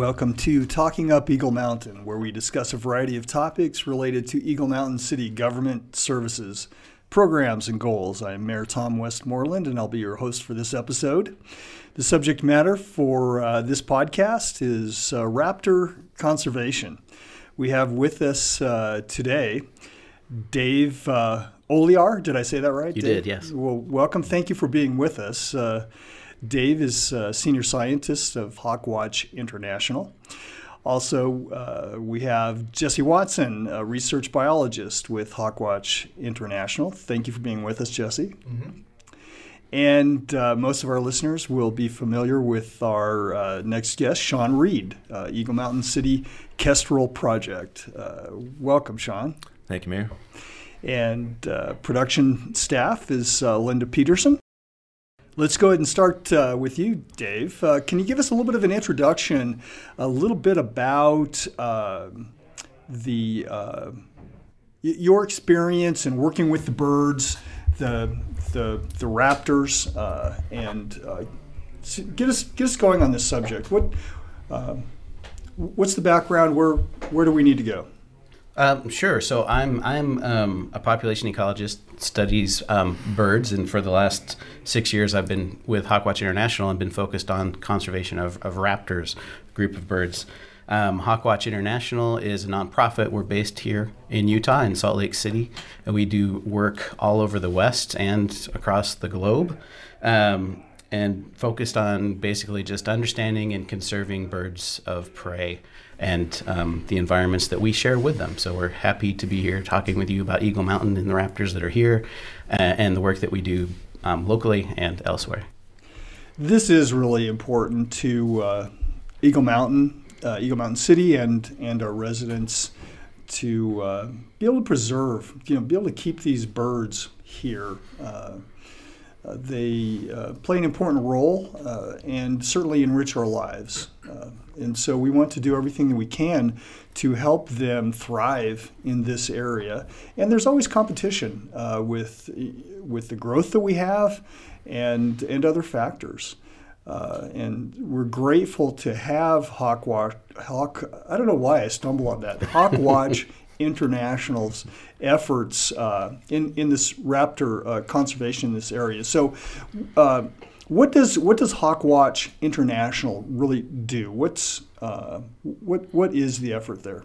Welcome to Talking Up Eagle Mountain, where we discuss a variety of topics related to Eagle Mountain City government services, programs, and goals. I'm Mayor Tom Westmoreland, and I'll be your host for this episode. The subject matter for uh, this podcast is uh, raptor conservation. We have with us uh, today Dave uh, Oleyar. Did I say that right? You Dave? did, yes. Well, welcome. Thank you for being with us. Dave is uh, senior scientist of Hawkwatch International. Also, uh, we have Jesse Watson, a research biologist with Hawkwatch International. Thank you for being with us, Jesse. And uh, most of our listeners will be familiar with our uh, next guest, Sean Reed, uh, Eagle Mountain City Kestrel Project. Uh, welcome, Sean. Thank you, Mayor. And uh, production staff is uh, Linda Peterson. Let's go ahead and start uh, with you, Dave. Uh, can you give us a little bit of an introduction, a little bit about uh, the your experience in working with the birds, the the, the raptors, uh, and uh, get us get us going on this subject. What um what's the background? Where where do we need to go? Um, sure. So I'm I'm um, a population ecologist, studies um, birds, and for the last six years I've been with Hawkwatch International and been focused on conservation of, of raptors, group of birds. Um, Hawkwatch International is a nonprofit. We're based here in Utah, in Salt Lake City, and we do work all over the West and across the globe. Um, and focused on basically just understanding and conserving birds of prey and um, the environments that we share with them. So we're happy to be here talking with you about Eagle Mountain and the raptors that are here uh, and the work that we do um, locally and elsewhere. This is really important to uh, Eagle Mountain, uh, Eagle Mountain City, and and our residents to uh, be able to preserve, you know, be able to keep these birds here. Uh, uh, they uh, play an important role uh, and certainly enrich our lives. Uh, and so we want to do everything that we can to help them thrive in this area. And there's always competition uh, with with the growth that we have and and other factors. Uh, and we're grateful to have Hawkwatch. Hawk, I don't know why I stumble on that. Hawkwatch International's efforts uh, in in this raptor uh, conservation in this area. So, uh, what does what does Hawkwatch International really do? What's uh, what what is the effort there?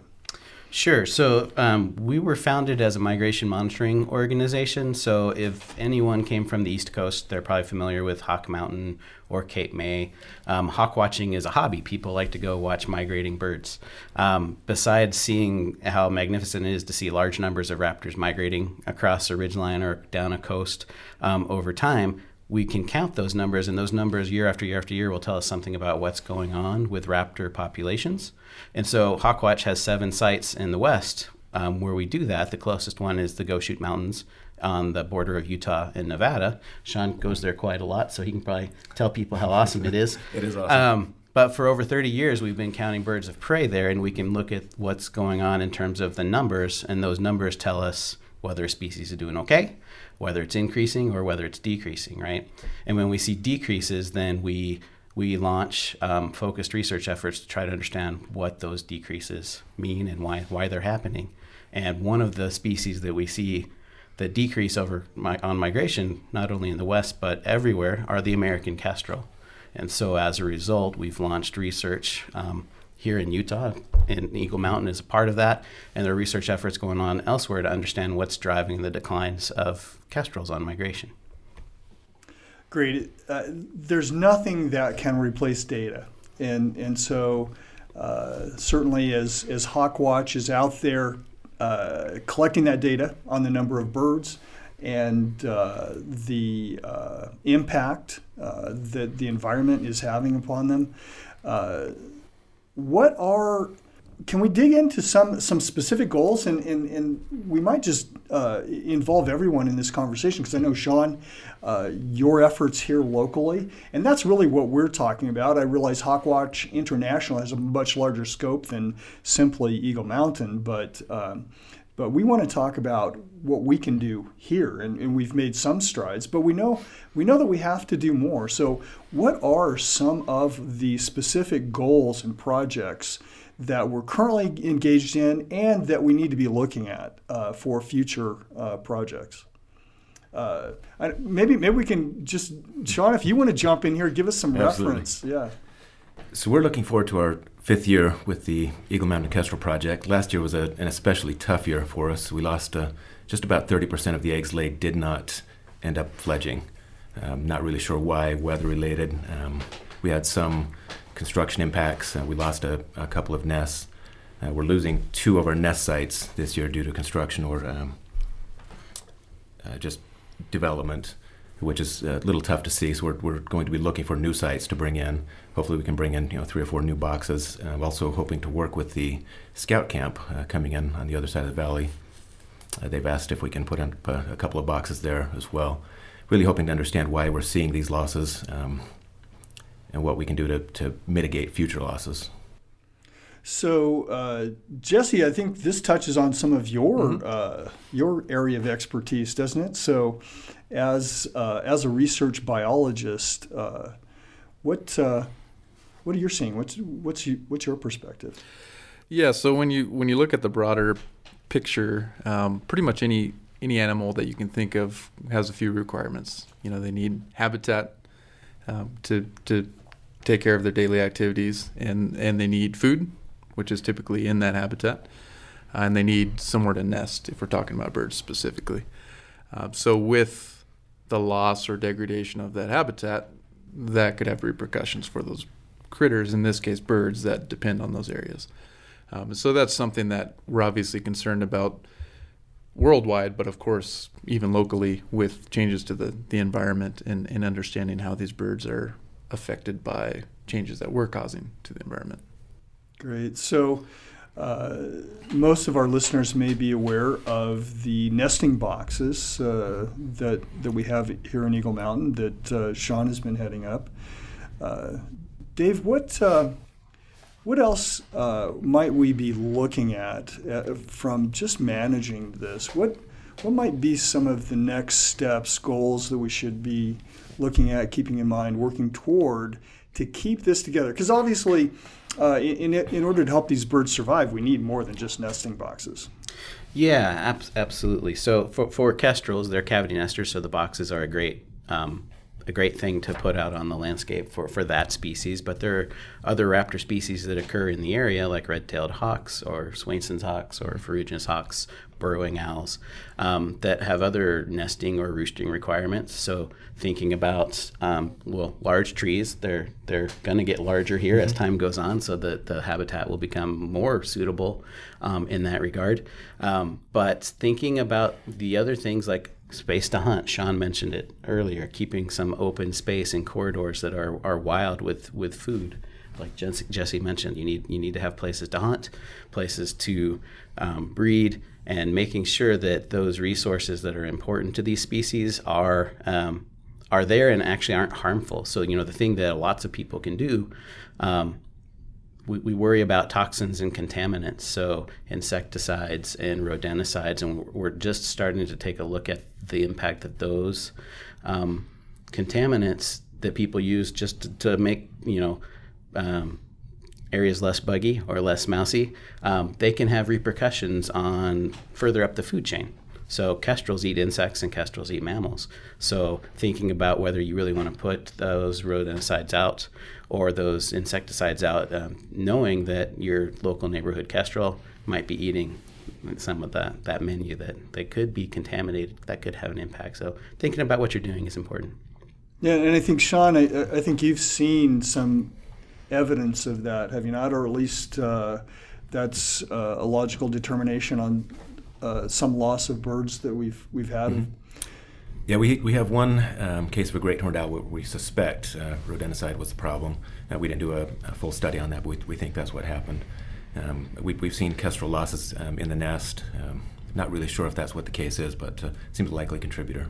Sure. So um, we were founded as a migration monitoring organization. So if anyone came from the East Coast, they're probably familiar with Hawk Mountain or Cape May. Um, hawk watching is a hobby. People like to go watch migrating birds. Um, besides seeing how magnificent it is to see large numbers of raptors migrating across a ridgeline or down a coast um, over time, we can count those numbers, and those numbers year after year after year will tell us something about what's going on with raptor populations. And so Hawkwatch has seven sites in the west um, where we do that. The closest one is the Goshute Mountains on the border of Utah and Nevada. Sean goes there quite a lot, so he can probably tell people how awesome it is. It is awesome. Um, but for over 30 years, we've been counting birds of prey there, and we can look at what's going on in terms of the numbers, and those numbers tell us whether a species is doing okay, whether it's increasing or whether it's decreasing, right? And when we see decreases, then we we launch um, focused research efforts to try to understand what those decreases mean and why why they're happening. And one of the species that we see that decrease over my, on migration, not only in the West but everywhere, are the American kestrel. And so as a result, we've launched research um, here in Utah, and Eagle Mountain is a part of that, and there are research efforts going on elsewhere to understand what's driving the declines of kestrels on migration. Great. Uh, there's nothing that can replace data, and and so uh, certainly as as Hawkwatch is out there uh, collecting that data on the number of birds and uh, the uh, impact uh, that the environment is having upon them. Uh, what are can we dig into some some specific goals and and, and we might just uh, involve everyone in this conversation because I know Sean, uh, your efforts here locally, and that's really what we're talking about. I realize Hawkwatch International has a much larger scope than simply Eagle Mountain, but um, But we want to talk about what we can do here, and, and we've made some strides, but we know we know that we have to do more. So, what are some of the specific goals and projects that we're currently engaged in, and that we need to be looking at uh, for future uh, projects? Uh, maybe maybe we can just Sean, if you want to jump in here, give us some Absolutely. reference. Yeah. So we're looking forward to our fifth year with the Eagle Mountain Kestrel project. Last year was a, an especially tough year for us. We lost uh, just about 30% of the eggs laid did not end up fledging. Um, not really sure why, weather related. Um, we had some construction impacts. Uh, we lost a, a, couple of nests. Uh, we're losing two of our nest sites this year due to construction or um, uh, just development which is a little tough to see. So we're, we're going to be looking for new sites to bring in. Hopefully, we can bring in you know three or four new boxes. I'm also hoping to work with the scout camp uh, coming in on the other side of the valley. Uh, they've asked if we can put in a couple of boxes there as well. Really hoping to understand why we're seeing these losses um, and what we can do to, to mitigate future losses. So, uh, Jesse, I think this touches on some of your mm-hmm. uh, your area of expertise, doesn't it? So, as uh, as a research biologist, uh, what uh, what are you seeing? What's what's you, what's your perspective? Yeah. So when you when you look at the broader picture, um, pretty much any any animal that you can think of has a few requirements. You know, they need habitat um, to to take care of their daily activities, and and they need food which is typically in that habitat, uh, and they need somewhere to nest if we're talking about birds specifically. Uh, so with the loss or degradation of that habitat, that could have repercussions for those critters, in this case birds, that depend on those areas. Um, so that's something that we're obviously concerned about worldwide, but of course, even locally with changes to the, the environment and, and understanding how these birds are affected by changes that we're causing to the environment. Great. So, uh, most of our listeners may be aware of the nesting boxes uh, that that we have here in Eagle Mountain that uh, Sean has been heading up. Uh, Dave, what uh, what else uh, might we be looking at from just managing this? What what might be some of the next steps, goals that we should be looking at, keeping in mind, working toward to keep this together? Because obviously uh, in, in order to help these birds survive, we need more than just nesting boxes. Yeah, ab- absolutely. So for, for kestrels, they're cavity nesters, so the boxes are a great um, a great thing to put out on the landscape for, for that species. But there are other raptor species that occur in the area, like red-tailed hawks or Swainson's hawks or ferruginous hawks, burrowing owls, um, that have other nesting or roosting requirements. So thinking about um, well, large trees, they're they're going to get larger here mm-hmm. as time goes on, so that the habitat will become more suitable um, in that regard. Um, but thinking about the other things like space to hunt. Sean mentioned it earlier, keeping some open space and corridors that are, are wild with, with food. Like Jesse mentioned, you need you need to have places to hunt, places to um, breed, and making sure that those resources that are important to these species are um, are there and actually aren't harmful. So you know the thing that lots of people can do um, we, worry about toxins and contaminants, so insecticides and rodenticides, and we're just starting to take a look at the impact that those um, contaminants that people use just to, to make you know um, areas less buggy or less mousy, um, they can have repercussions on further up the food chain. So kestrels eat insects and kestrels eat mammals. So thinking about whether you really want to put those rodenticides out or those insecticides out, um, knowing that your local neighborhood kestrel might be eating some of that, that menu that they could be contaminated, that could have an impact. So thinking about what you're doing is important. Yeah, and I think Sean, I, I think you've seen some evidence of that, have you not? Or at least uh, that's uh, a logical determination on uh, some loss of birds that we've we've had. Mm-hmm. Yeah, we, we have one um, case of a great horned owl where we suspect uh, rodenticide was the problem. Uh, we didn't do a, a, full study on that, but we, we think that's what happened. Um, we, have seen kestrel losses um, in the nest. Um, not really sure if that's what the case is, but uh, seems a likely contributor.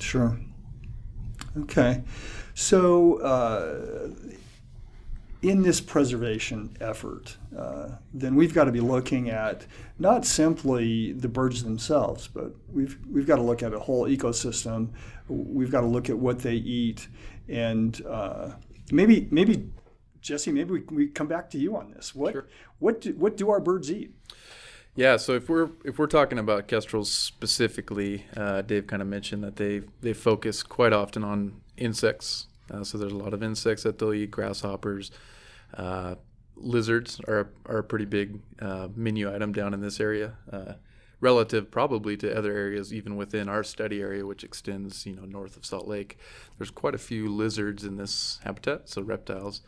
Sure. Okay. So, uh, in this preservation effort, uh, then we've got to be looking at not simply the birds themselves, but we've we've got to look at a whole ecosystem. We've got to look at what they eat, and uh, maybe maybe Jesse, maybe we, we come back to you on this. What Sure. what do, what do our birds eat? Yeah, so if we're if we're talking about kestrels specifically, uh, Dave kind of mentioned that they they focus quite often on insects. Uh, so there's a lot of insects that they'll eat, grasshoppers, uh, lizards are are a pretty big uh, menu item down in this area, uh, relative probably to other areas even within our study area, which extends you know north of Salt Lake. There's quite a few lizards in this habitat, so reptiles.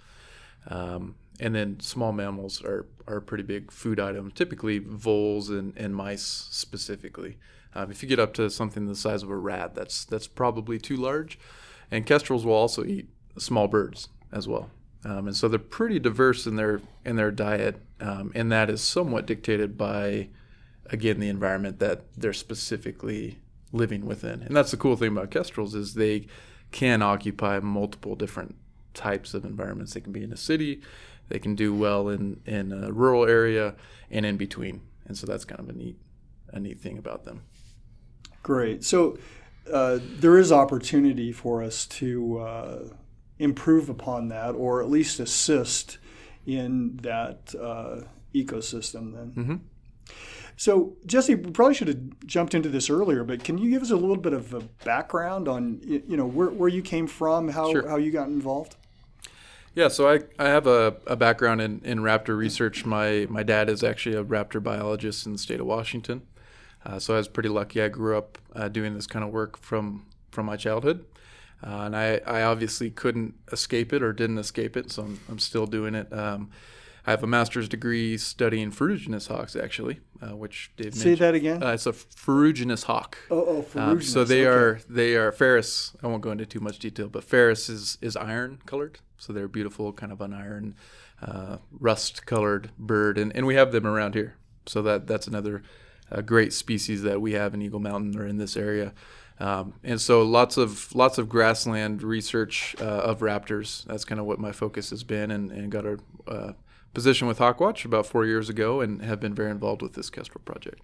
Um, and then small mammals are, are a pretty big food item, typically voles and, and mice specifically. Um, if you get up to something the size of a rat, that's that's probably too large. And kestrels will also eat small birds as well. Um, and so they're pretty diverse in their in their diet, um, and that is somewhat dictated by, again, the environment that they're specifically living within. And that's the cool thing about kestrels is they can occupy multiple different types of environments. They can be in a city, they can do well in in a rural area, and in between. And so that's kind of a neat a neat thing about them. Great. So uh, there is opportunity for us to uh, improve upon that, or at least assist in that uh, ecosystem. Then. Mm-hmm. So Jesse, we probably should have jumped into this earlier, but can you give us a little bit of a background on you know where, where you came from, how Sure. how you got involved? Yeah, so I, I have a, a background in, in raptor research. My my dad is actually a raptor biologist in the state of Washington. Uh, so I was pretty lucky. I grew up uh, doing this kind of work from from my childhood, uh, and I, I obviously couldn't escape it or didn't escape it. So I'm, I'm still doing it. Um, I have a master's degree studying ferruginous hawks, actually, uh, which Dave Say mentioned. that again. Uh, it's a ferruginous hawk. oh, oh, Um, so they okay. are they are ferrous. I won't go into too much detail, but ferrous is is iron colored. So they're beautiful, kind of an iron, uh, rust colored bird, and, and we have them around here. So that that's another uh, great species that we have in Eagle Mountain or in this area. Um, and so lots of lots of grassland research uh, of raptors. That's kind of what my focus has been, and, and got a uh, position with Hawkwatch about four years ago, and have been very involved with this kestrel project.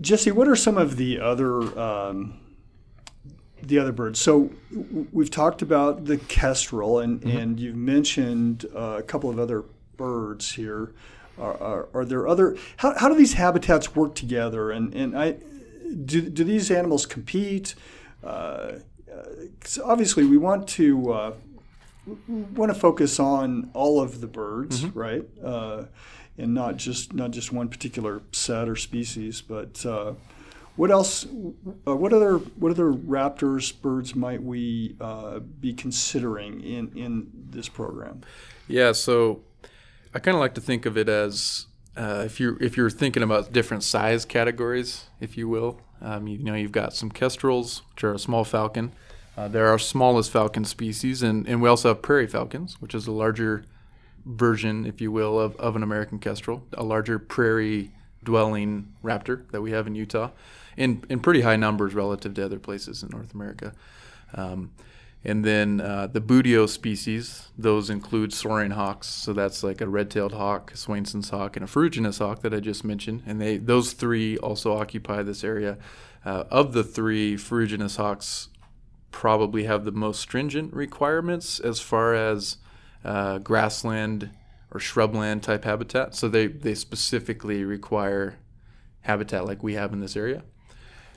Jesse, what are some of the other um, the other birds? So w- we've talked about the kestrel, and, Mm-hmm. and you've mentioned uh, a couple of other birds here. Are, are, are there other? How, how do these habitats work together? And and I do do these animals compete? Uh, uh, obviously, we want to. Uh, want to focus on all of the birds, Mm-hmm. right? Uh, and not just not just one particular set or species, but uh, what else? Uh, what other what other raptors, birds might we uh, be considering in in this program? Yeah, so I kind of like to think of it as uh, if you if you're thinking about different size categories, if you will. Um, you, know, you've got some kestrels, which are a small falcon. Uh, they're our smallest falcon species, and, and we also have prairie falcons, which is a larger version, if you will, of, of an American kestrel, a larger prairie dwelling raptor that we have in Utah, in in pretty high numbers relative to other places in North America. Um, and then uh, the Buteo species, those include soaring hawks. So that's like a red-tailed hawk, Swainson's hawk, and a ferruginous hawk that I just mentioned. And they those three also occupy this area. Uh, of the three, ferruginous hawks probably have the most stringent requirements as far as uh, grassland or shrubland type habitat. So they, they specifically require habitat like we have in this area.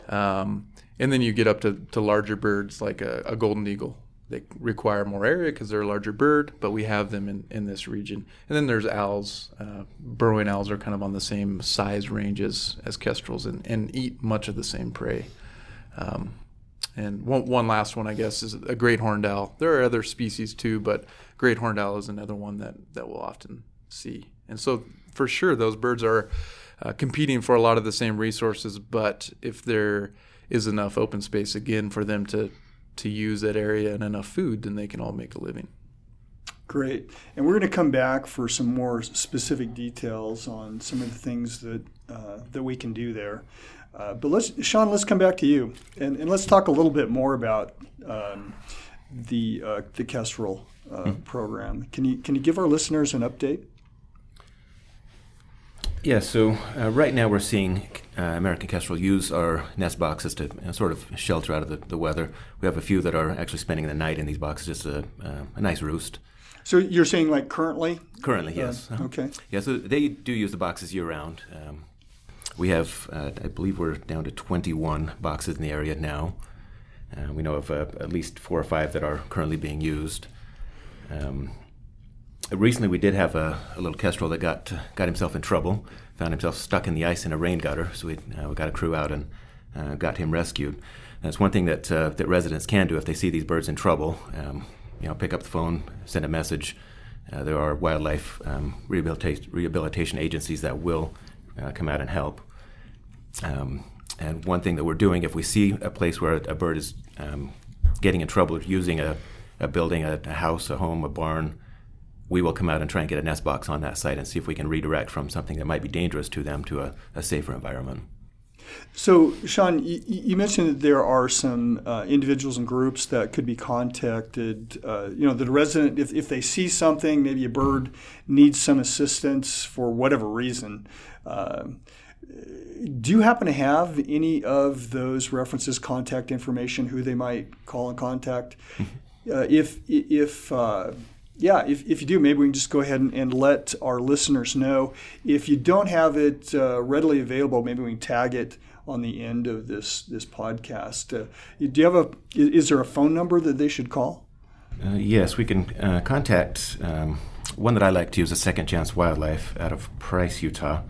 Um, and then you get up to, to larger birds like a, a golden eagle. They require more area because they're a larger bird, but we have them in, in this region. And then there's owls. Uh, burrowing owls are kind of on the same size range as, as kestrels and, and eat much of the same prey. Um, and one, one last one, I guess, is a great horned owl. There are other species too, but great horned owl is another one that, that we'll often see. And so, for sure, those birds are uh, competing for a lot of the same resources, but if there is enough open space again for them to, to use that area and enough food, then they can all make a living. Great. And we're going to come back for some more specific details on some of the things that uh, that we can do there. Uh, but let's, Sean, let's come back to you and, and let's talk a little bit more about um, the uh, the kestrel uh, program. Can you can you give our listeners an update? Yeah, so uh, right now we're seeing uh, American kestrel use our nest boxes to you know, sort of shelter out of the, the weather. We have a few that are actually spending the night in these boxes, just a, uh, a nice roost. So you're saying like currently? Currently, yes. Uh, okay. Yeah, so they do use the boxes year round. Um, we have, uh, I believe we're down to 21 boxes in the area now. Uh, we know of uh, at least four or five that are currently being used. Um, recently, we did have a, a, little kestrel that got got himself in trouble. Found himself stuck in the ice in a rain gutter, so we, uh, we got a crew out and uh, got him rescued. That's one thing that uh, that residents can do if they see these birds in trouble. Um, you know, pick up the phone, send a message. Uh, there are wildlife um, rehabilitation, rehabilitation agencies that will uh, come out and help. Um, and one thing that we're doing, if we see a place where a bird is um, getting in trouble using a, a building, a, a, house, a home, a barn, we will come out and try and get a nest box on that site and see if we can redirect from something that might be dangerous to them to a, a safer environment. So, Sean, you, you, mentioned that there are some uh, individuals and groups that could be contacted. Uh, you know, the resident, if, if they see something, maybe a bird needs some assistance for whatever reason. Uh, do you happen to have any of those references, contact information, who they might call and contact? Mm-hmm. Uh, if if uh, yeah, if, if you do, maybe we can just go ahead and, and let our listeners know. If you don't have it uh, readily available, maybe we can tag it on the end of this this podcast. Uh, do you have a? Is there a phone number that they should call? Uh, yes, we can uh, contact um, one that I like to use, a Second Chance Wildlife, out of Price, Utah.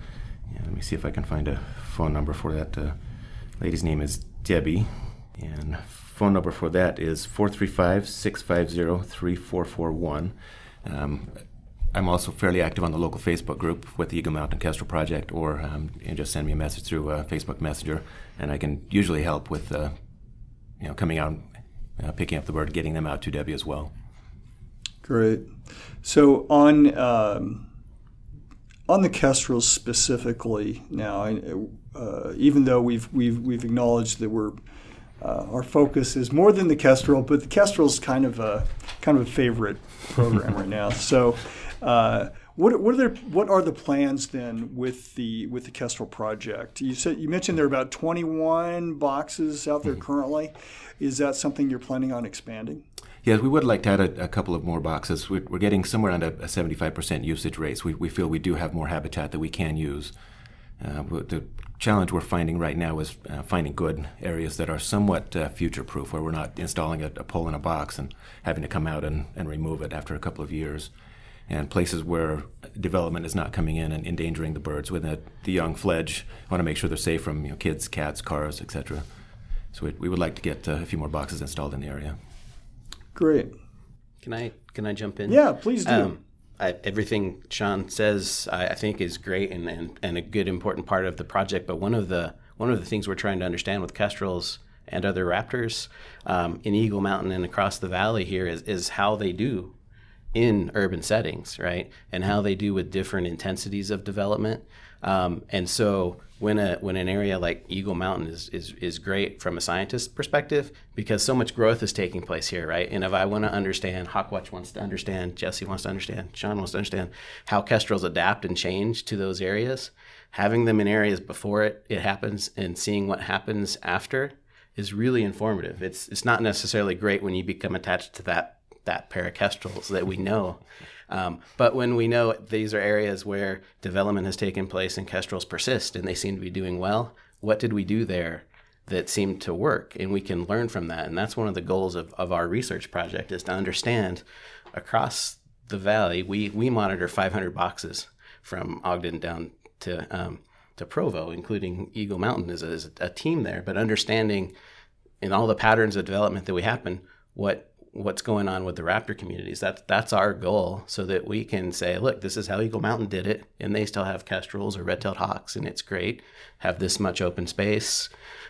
Yeah, let me see if I can find a phone number for that. Uh, lady's name is Debbie, and phone number for that is 435 650 3441. Um, I'm also fairly active on the local Facebook group with the Eagle Mountain Kestrel Project, or um, just send me a message through uh, Facebook Messenger, and I can usually help with, uh, you know, coming out, uh, picking up the bird, getting them out to Debbie as well. Great. So on um, on the kestrels specifically, now, uh, even though we've we've we've acknowledged that we're uh, our focus is more than the kestrel, but the kestrel is kind of a kind of a favorite program right now. So, uh, what what are there, what are the plans then with the with the kestrel project? You said you mentioned there are about 21 boxes out there mm-hmm. currently. Is that something you're planning on expanding? Yes, we would like to add a, a couple of more boxes. We're, we're getting somewhere around a, a 75% usage rate. So we, we feel we do have more habitat that we can use. Uh, the challenge we're finding right now is uh, finding good areas that are somewhat uh, future proof, where we're not installing a, a, pole in a box and having to come out and, and remove it after a couple of years. And places where development is not coming in and endangering the birds. When the, the young fledge, want to make sure they're safe from you know, kids, cats, cars, etc. So we, we, would like to get uh, a few more boxes installed in the area. Great. Can I can I jump in? Yeah, please do. Um, I, everything Sean says, I, I think, is great and, and, and a good important part of the project. But one of the one of the things we're trying to understand with kestrels and other raptors um, in Eagle Mountain and across the valley here is, is how they do in urban settings, right? And how they do with different intensities of development. Um, and so when a when an area like Eagle Mountain is, is is great from a scientist perspective because so much growth is taking place here, right? And if I want to understand, Hawkwatch wants to understand, Jesse wants to understand, Sean wants to understand how kestrels adapt and change to those areas. Having them in areas before it it happens and seeing what happens after is really informative. It's it's not necessarily great when you become attached to that that pair of kestrels that we know. Um, but when we know these are areas where development has taken place and kestrels persist and they seem to be doing well, what did we do there that seemed to work? And we can learn from that. And that's one of the goals of, of our research project is to understand across the valley, we, we monitor 500 boxes from Ogden down to, um, to Provo, including Eagle Mountain as a, as a team there, but understanding in all the patterns of development that we happen, what what's going on with the raptor communities. That's that's our goal, so that we can say, look, this is how Eagle Mountain did it, and they still have kestrels or red-tailed hawks, and it's great. Have this much open space.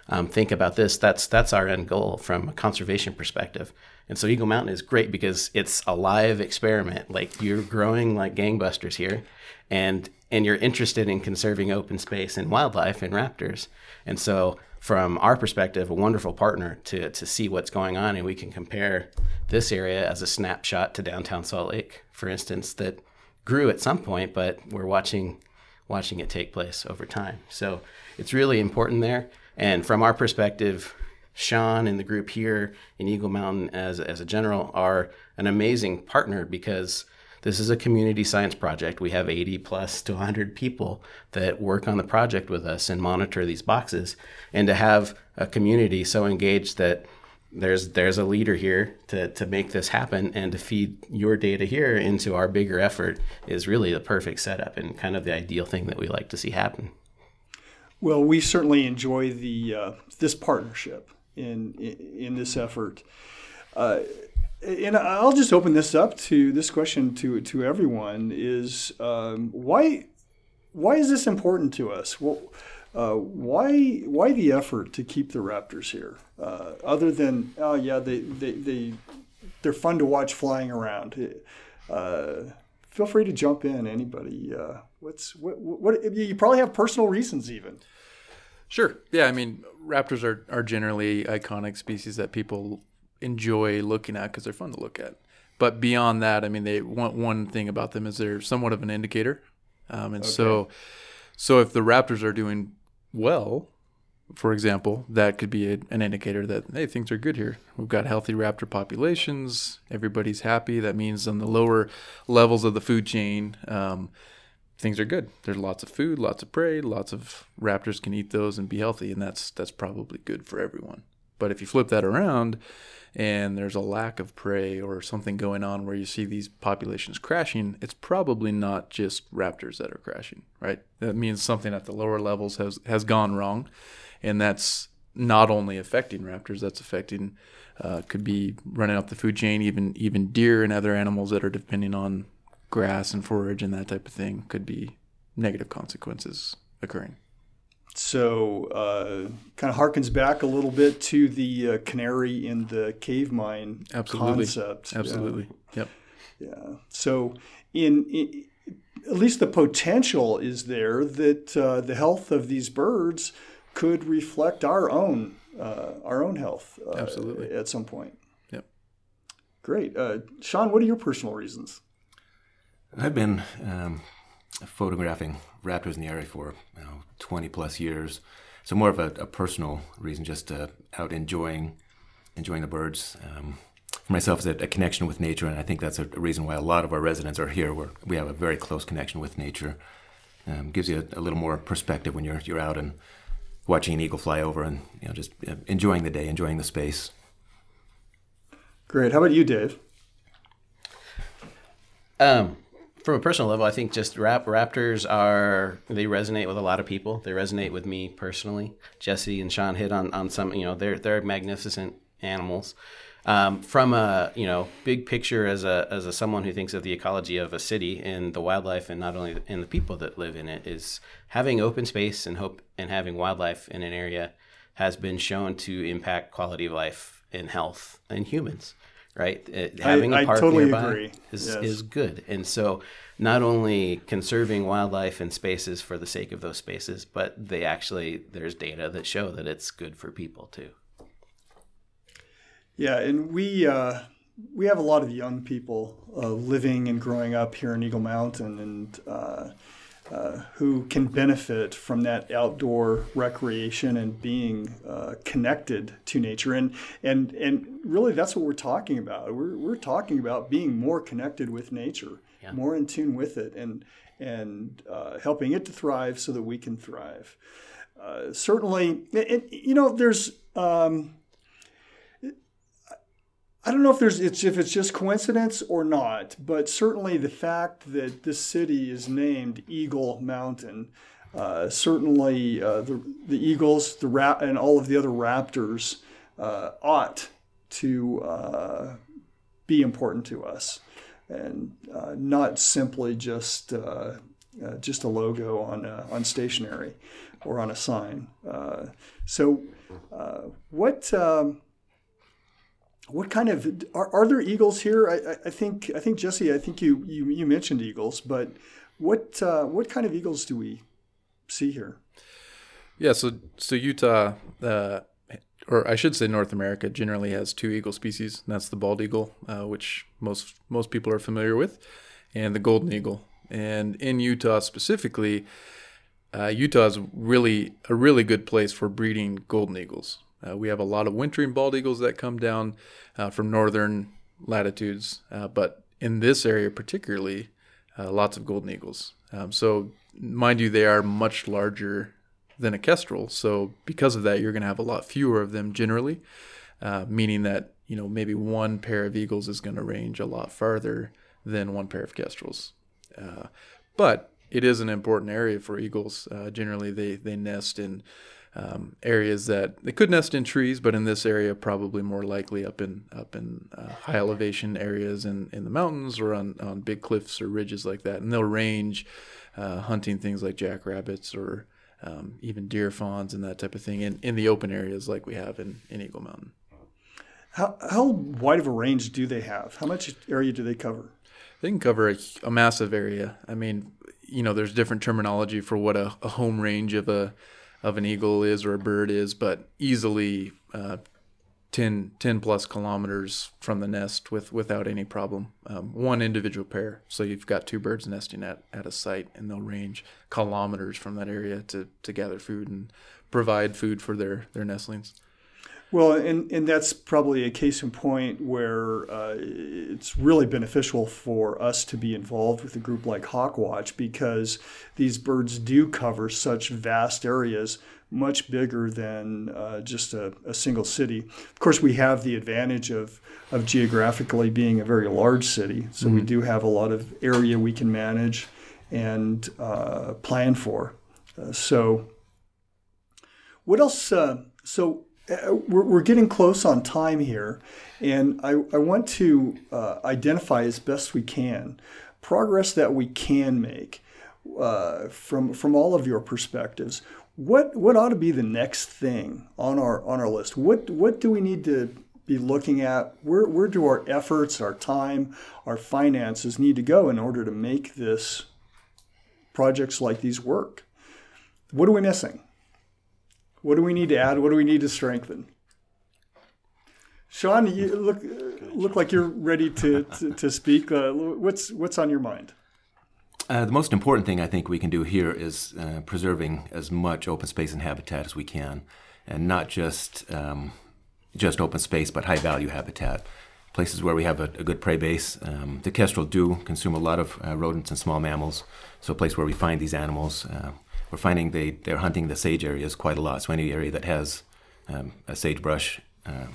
Um, think about this. That's that's our end goal from a conservation perspective. And so Eagle Mountain is great because it's a live experiment. Like you're growing like gangbusters here, and and you're interested in conserving open space and wildlife and raptors. And so from our perspective, a wonderful partner to, to see what's going on. And we can compare this area as a snapshot to downtown Salt Lake, for instance, that grew at some point, but we're watching watching it take place over time. So it's really important there. And from our perspective, Sean and the group here in Eagle Mountain as, as a general are an amazing partner because this is a community science project. We have 80 plus to 100 people that work on the project with us and monitor these boxes. And to have a community so engaged that there's there's a leader here to, to make this happen and to feed your data here into our bigger effort is really the perfect setup and kind of the ideal thing that we like to see happen. Well, we certainly enjoy the uh, this partnership in in, in this effort. Uh, and I'll just open this up to this question to to everyone: is um, why why is this important to us? Well, uh, why why the effort to keep the Raptors here? Uh, other than oh yeah, they they they they're fun to watch flying around. Uh, feel free to jump in, anybody. Uh, what's what, what you probably have personal reasons even. Sure. Yeah. I mean, raptors are, are generally iconic species that people enjoy looking at because they're fun to look at. But beyond that, I mean, they want one thing about them is they're somewhat of an indicator, um, and okay. so so if the Raptors are doing well, for example, that could be a, an indicator that hey things are good here. We've got healthy raptor populations. Everybody's happy. That means on the lower levels of the food chain. Um, things are good. There's lots of food, lots of prey, lots of raptors can eat those and be healthy, and that's that's probably good for everyone. But if you flip that around and there's a lack of prey or something going on where you see these populations crashing, it's probably not just raptors that are crashing, right? That means something at the lower levels has has gone wrong, and that's not only affecting raptors, that's affecting uh, could be running up the food chain, even even deer and other animals that are depending on grass and forage and that type of thing could be negative consequences occurring. So, uh, kind of harkens back a little bit to the uh, canary in the cave mine Absolutely. concept. Absolutely. Yeah. Yep. Yeah. So, in, in, at least the potential is there that uh, the health of these birds could reflect our own uh, our own health. Uh, Absolutely. At some point. Yep. Great, uh, Sean. What are your personal reasons? I've been um, photographing raptors in the area for you know, 20 plus years. So more of a, a personal reason, just uh, out enjoying enjoying the birds. Um, for myself, is a, a, connection with nature, and I think that's a, a, reason why a lot of our residents are here. Where we have a very close connection with nature. Um, gives you a, a, little more perspective when you're you're out and watching an eagle fly over, and you know just uh, enjoying the day, enjoying the space. Great. How about you, Dave? Um, from a personal level, I think just rap raptors are they resonate with a lot of people. They resonate with me personally. Jesse and Sean hit on, on some, you know, they're they're magnificent animals. Um, from a you know big picture as a as a someone who thinks of the ecology of a city and the wildlife and not only in the people that live in it is having open space and hope and having wildlife in an area has been shown to impact quality of life and health in humans right? It, having I, a park totally nearby agree. is yes. is good, and so not only conserving wildlife and spaces for the sake of those spaces, but they actually there's data that show that it's good for people too. Yeah, and we uh, we have a lot of young people uh, living and growing up here in Eagle Mountain, and uh, uh, who can benefit from that outdoor recreation and being uh, connected to nature. And, and, and really, that's what we're talking about. We're, we're talking about being more connected with nature, yeah. more in tune with it, and, and uh, helping it to thrive so that we can thrive. Uh, certainly, and, you know, there's. Um, I don't know if there's it's if it's just coincidence or not, but certainly the fact that this city is named Eagle Mountain, uh, certainly uh, the the eagles, the rat, and all of the other raptors uh, ought to uh, be important to us, and uh, not simply just uh, just a logo on on stationery or on a sign. so, what? Um, what kind of are, are there eagles here? I, I, think I think Jesse, I think you you, you mentioned eagles, but what uh, what kind of eagles do we see here? Yeah, so so Utah, uh, or I should say North America, generally has two eagle species. And that's the bald eagle, uh, which most most people are familiar with, and the golden eagle. And in Utah specifically, uh, Utah is really a really good place for breeding golden eagles. Uh, we have a lot of wintering bald eagles that come down uh, from northern latitudes, uh, but in this area particularly, uh, lots of golden eagles. Um, so, mind you, they are much larger than a kestrel. So, because of that, you're going to have a lot fewer of them generally, uh, meaning that you know maybe one pair of eagles is going to range a lot farther than one pair of kestrels. But it is an important area for eagles. Uh, generally, they they nest in um, areas that they could nest in trees, but in this area, probably more likely up in up in uh, high elevation areas in, in the mountains or on, on big cliffs or ridges like that. And they'll range uh, hunting things like jackrabbits or um, even deer fawns and that type of thing in, in the open areas like we have in, in Eagle Mountain. How, how wide of a range do they have? How much area do they cover? They can cover a, a massive area. I mean, you know, there's different terminology for what a, a home range of a of an eagle is or a bird is, but easily uh, 10, 10 plus kilometers from the nest with without any problem. Um, one individual pair. So you've got two birds nesting at, at a site, and they'll range kilometers from that area to, to gather food and provide food for their, their nestlings. Well, and, and that's probably a case in point where uh, it's really beneficial for us to be involved with a group like Hawkwatch because these birds do cover such vast areas, much bigger than uh, just a, a, single city. Of course, we have the advantage of, of geographically being a very large city, so mm-hmm. we do have a lot of area we can manage and uh, plan for. Uh, so, what else? Uh, so, we're, we're getting close on time here, and I, I want to uh, identify as best we can progress that we can make uh, from from all of your perspectives. What what ought to be the next thing on our on our list? What what do we need to be looking at? Where where do our efforts, our time, our finances need to go in order to make this projects like these work? What are we missing? What do we need to add? What do we need to strengthen? Sean, you look look like you're ready to to, to speak. Uh, what's what's on your mind? Uh, the most important thing I think we can do here is uh, preserving as much open space and habitat as we can, and not just um, just open space, but high value habitat. Places where we have a, a good prey base. Um, the kestrel do consume a lot of uh, rodents and small mammals, so a place where we find these animals uh, we're finding they, they're hunting the sage areas quite a lot. So any area that has um, a sagebrush, uh,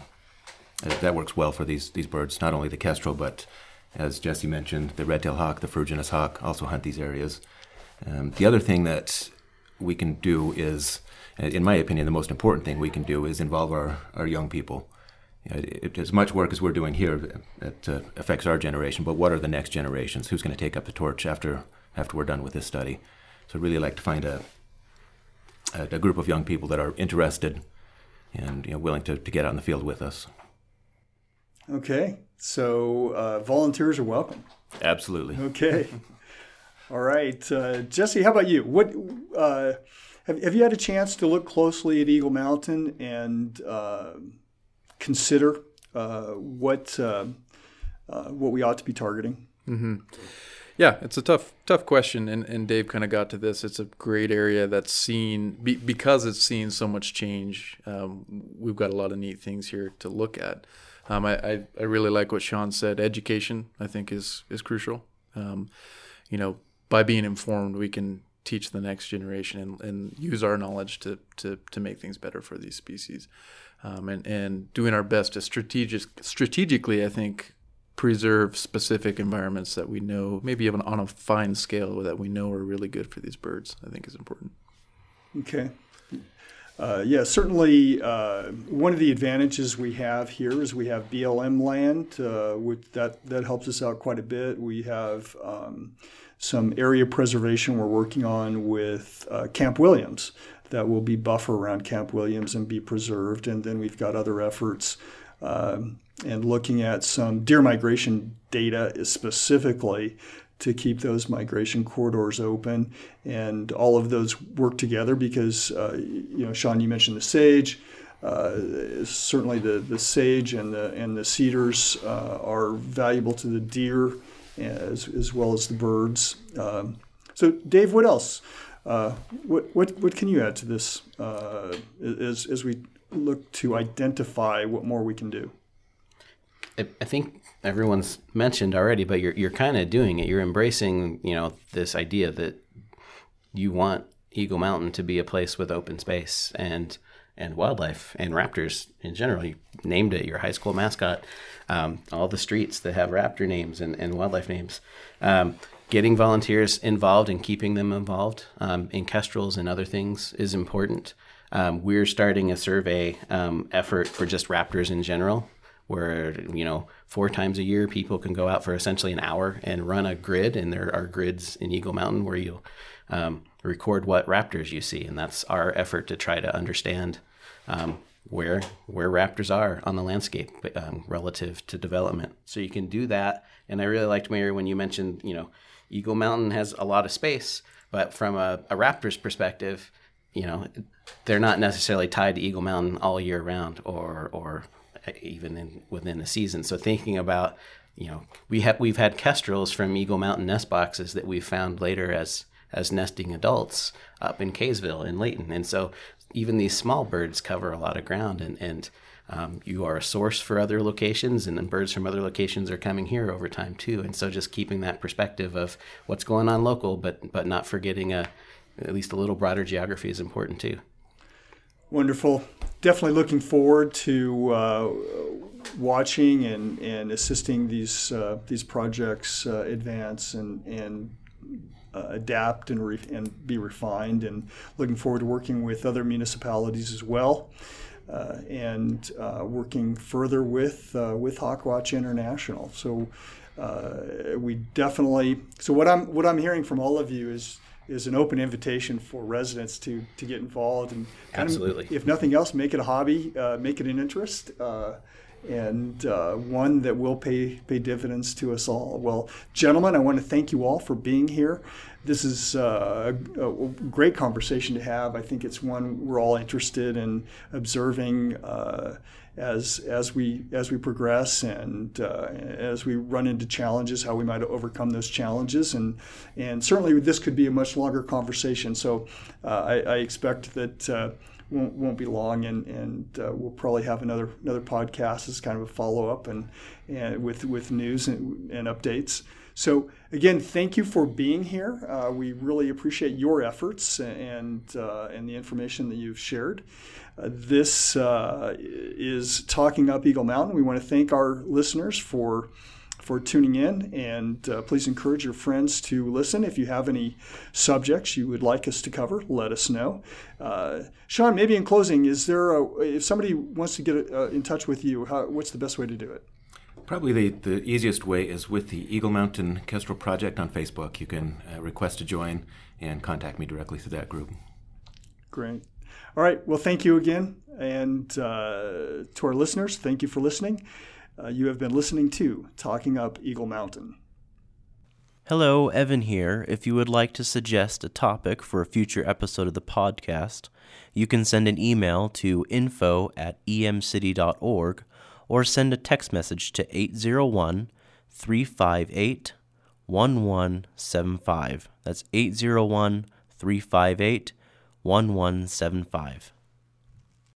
that works well for these, these birds, not only the kestrel, but as Jesse mentioned, the red-tailed hawk, the ferruginous hawk also hunt these areas. Um, the other thing that we can do is, in my opinion, the most important thing we can do is involve our, our young people. You know, it, as much work as we're doing here, it uh, affects our generation, but what are the next generations? Who's going to take up the torch after, after we're done with this study? So I'd really like to find a, a, a group of young people that are interested and you know, willing to, to get out in the field with us. Okay, so uh, volunteers are welcome. Absolutely. Okay. All right, uh, Jesse. How about you? What uh, have have you had a chance to look closely at Eagle Mountain and uh, consider uh, what uh, what we ought to be targeting? Mm-hmm. Yeah, it's a tough tough question, and, and Dave kind of got to this. It's a great area that's seen be, because it's seen so much change. Um, we've got a lot of neat things here to look at. Um, I, I, I really like what Sean said. Education, I think, is is crucial. Um, you know, by being informed, we can teach the next generation and, and use our knowledge to, to, to make things better for these species. Um, and, and doing our best to strategic, strategically, I think, preserve specific environments that we know, maybe even on a fine scale, that we know are really good for these birds. I think is important. Okay. Uh, yeah, certainly. Uh, one of the advantages we have here is we have BLM land, uh, which that that helps us out quite a bit. We have um, some area preservation we're working on with uh, Camp Williams that will be buffer around Camp Williams and be preserved, and then we've got other efforts um, and looking at some deer migration data specifically to keep those migration corridors open, and all of those work together because uh, you know, Sean, you mentioned the sage. Uh, certainly, the, the sage and the and the cedars uh, are valuable to the deer as, as well as the birds. Um, so, Dave, what else? Uh, what, what what can you add to this uh, as as we look to identify what more we can do? I, I think everyone's mentioned already, but you're you're kind of doing it. You're embracing, you know, this idea that you want Eagle Mountain to be a place with open space and and wildlife and raptors in general. You named it your high school mascot. Um, all the streets that have raptor names and, and wildlife names. Um, getting volunteers involved and keeping them involved um, in kestrels and other things is important. Um, we're starting a survey um, effort for just raptors in general where you know four times a year people can go out for essentially an hour and run a grid and there are grids in eagle mountain where you'll um, record what raptors you see. And that's our effort to try to understand um, where where raptors are on the landscape um, relative to development. So you can do that. And i really liked mary when you mentioned you know eagle mountain has a lot of space but from a, a raptors perspective you know they're not necessarily tied to eagle mountain all year round or or even in, within the season. So thinking about, you know, we have we've had kestrels from Eagle Mountain nest boxes that we've found later as as nesting adults up in Kaysville in Layton, and so even these small birds cover a lot of ground, and and um, you are a source for other locations, and then birds from other locations are coming here over time too. And so just keeping that perspective of what's going on local, but but not forgetting a at least a little broader geography is important too. Wonderful. Definitely looking forward to uh, watching and, and assisting these uh, these projects uh, advance and and uh, adapt and re- and be refined. And looking forward to working with other municipalities as well. Uh, and uh, working further with with Hawkwatch International. So we definitely. So what I'm what I'm hearing from all of you is is an open invitation for residents to to get involved and absolutely, of, if nothing else, make it a hobby, uh, make it an interest. Uh, and uh, one that will pay pay dividends to us all. Well, gentlemen, I want to thank you all for being here. This is uh, a, a, great conversation to have. I think it's one we're all interested in observing uh, as as we as we progress and uh, as we run into challenges, how we might overcome those challenges, and and certainly this could be a much longer conversation. So uh, I, I, expect that. Uh, won't, won't be long, and, and uh, we'll probably have another another podcast as kind of a follow up and, and with with news and, and updates. So again, thank you for being here. Uh, we really appreciate your efforts and uh, and the information that you've shared. Uh, this uh, is talking up Eagle Mountain. We want to thank our listeners for for tuning in, and uh, please encourage your friends to listen. If you have any subjects you would like us to cover, let us know. Uh, Sean, maybe in closing, is there a, if somebody wants to get in touch with you, how, what's the best way to do it? Probably the, the easiest way is with the Eagle Mountain Kestrel Project on Facebook. You can uh, request to join and contact me directly through that group. Great. All right. Well, thank you again. And uh, to our listeners, thank you for listening. Uh, you have been listening to Talking Up Eagle Mountain. Hello, Evan here. If you would like to suggest a topic for a future episode of the podcast, you can send an email to info at emcity.org or send a text message to 801 358 1175. That's 801 358 1175.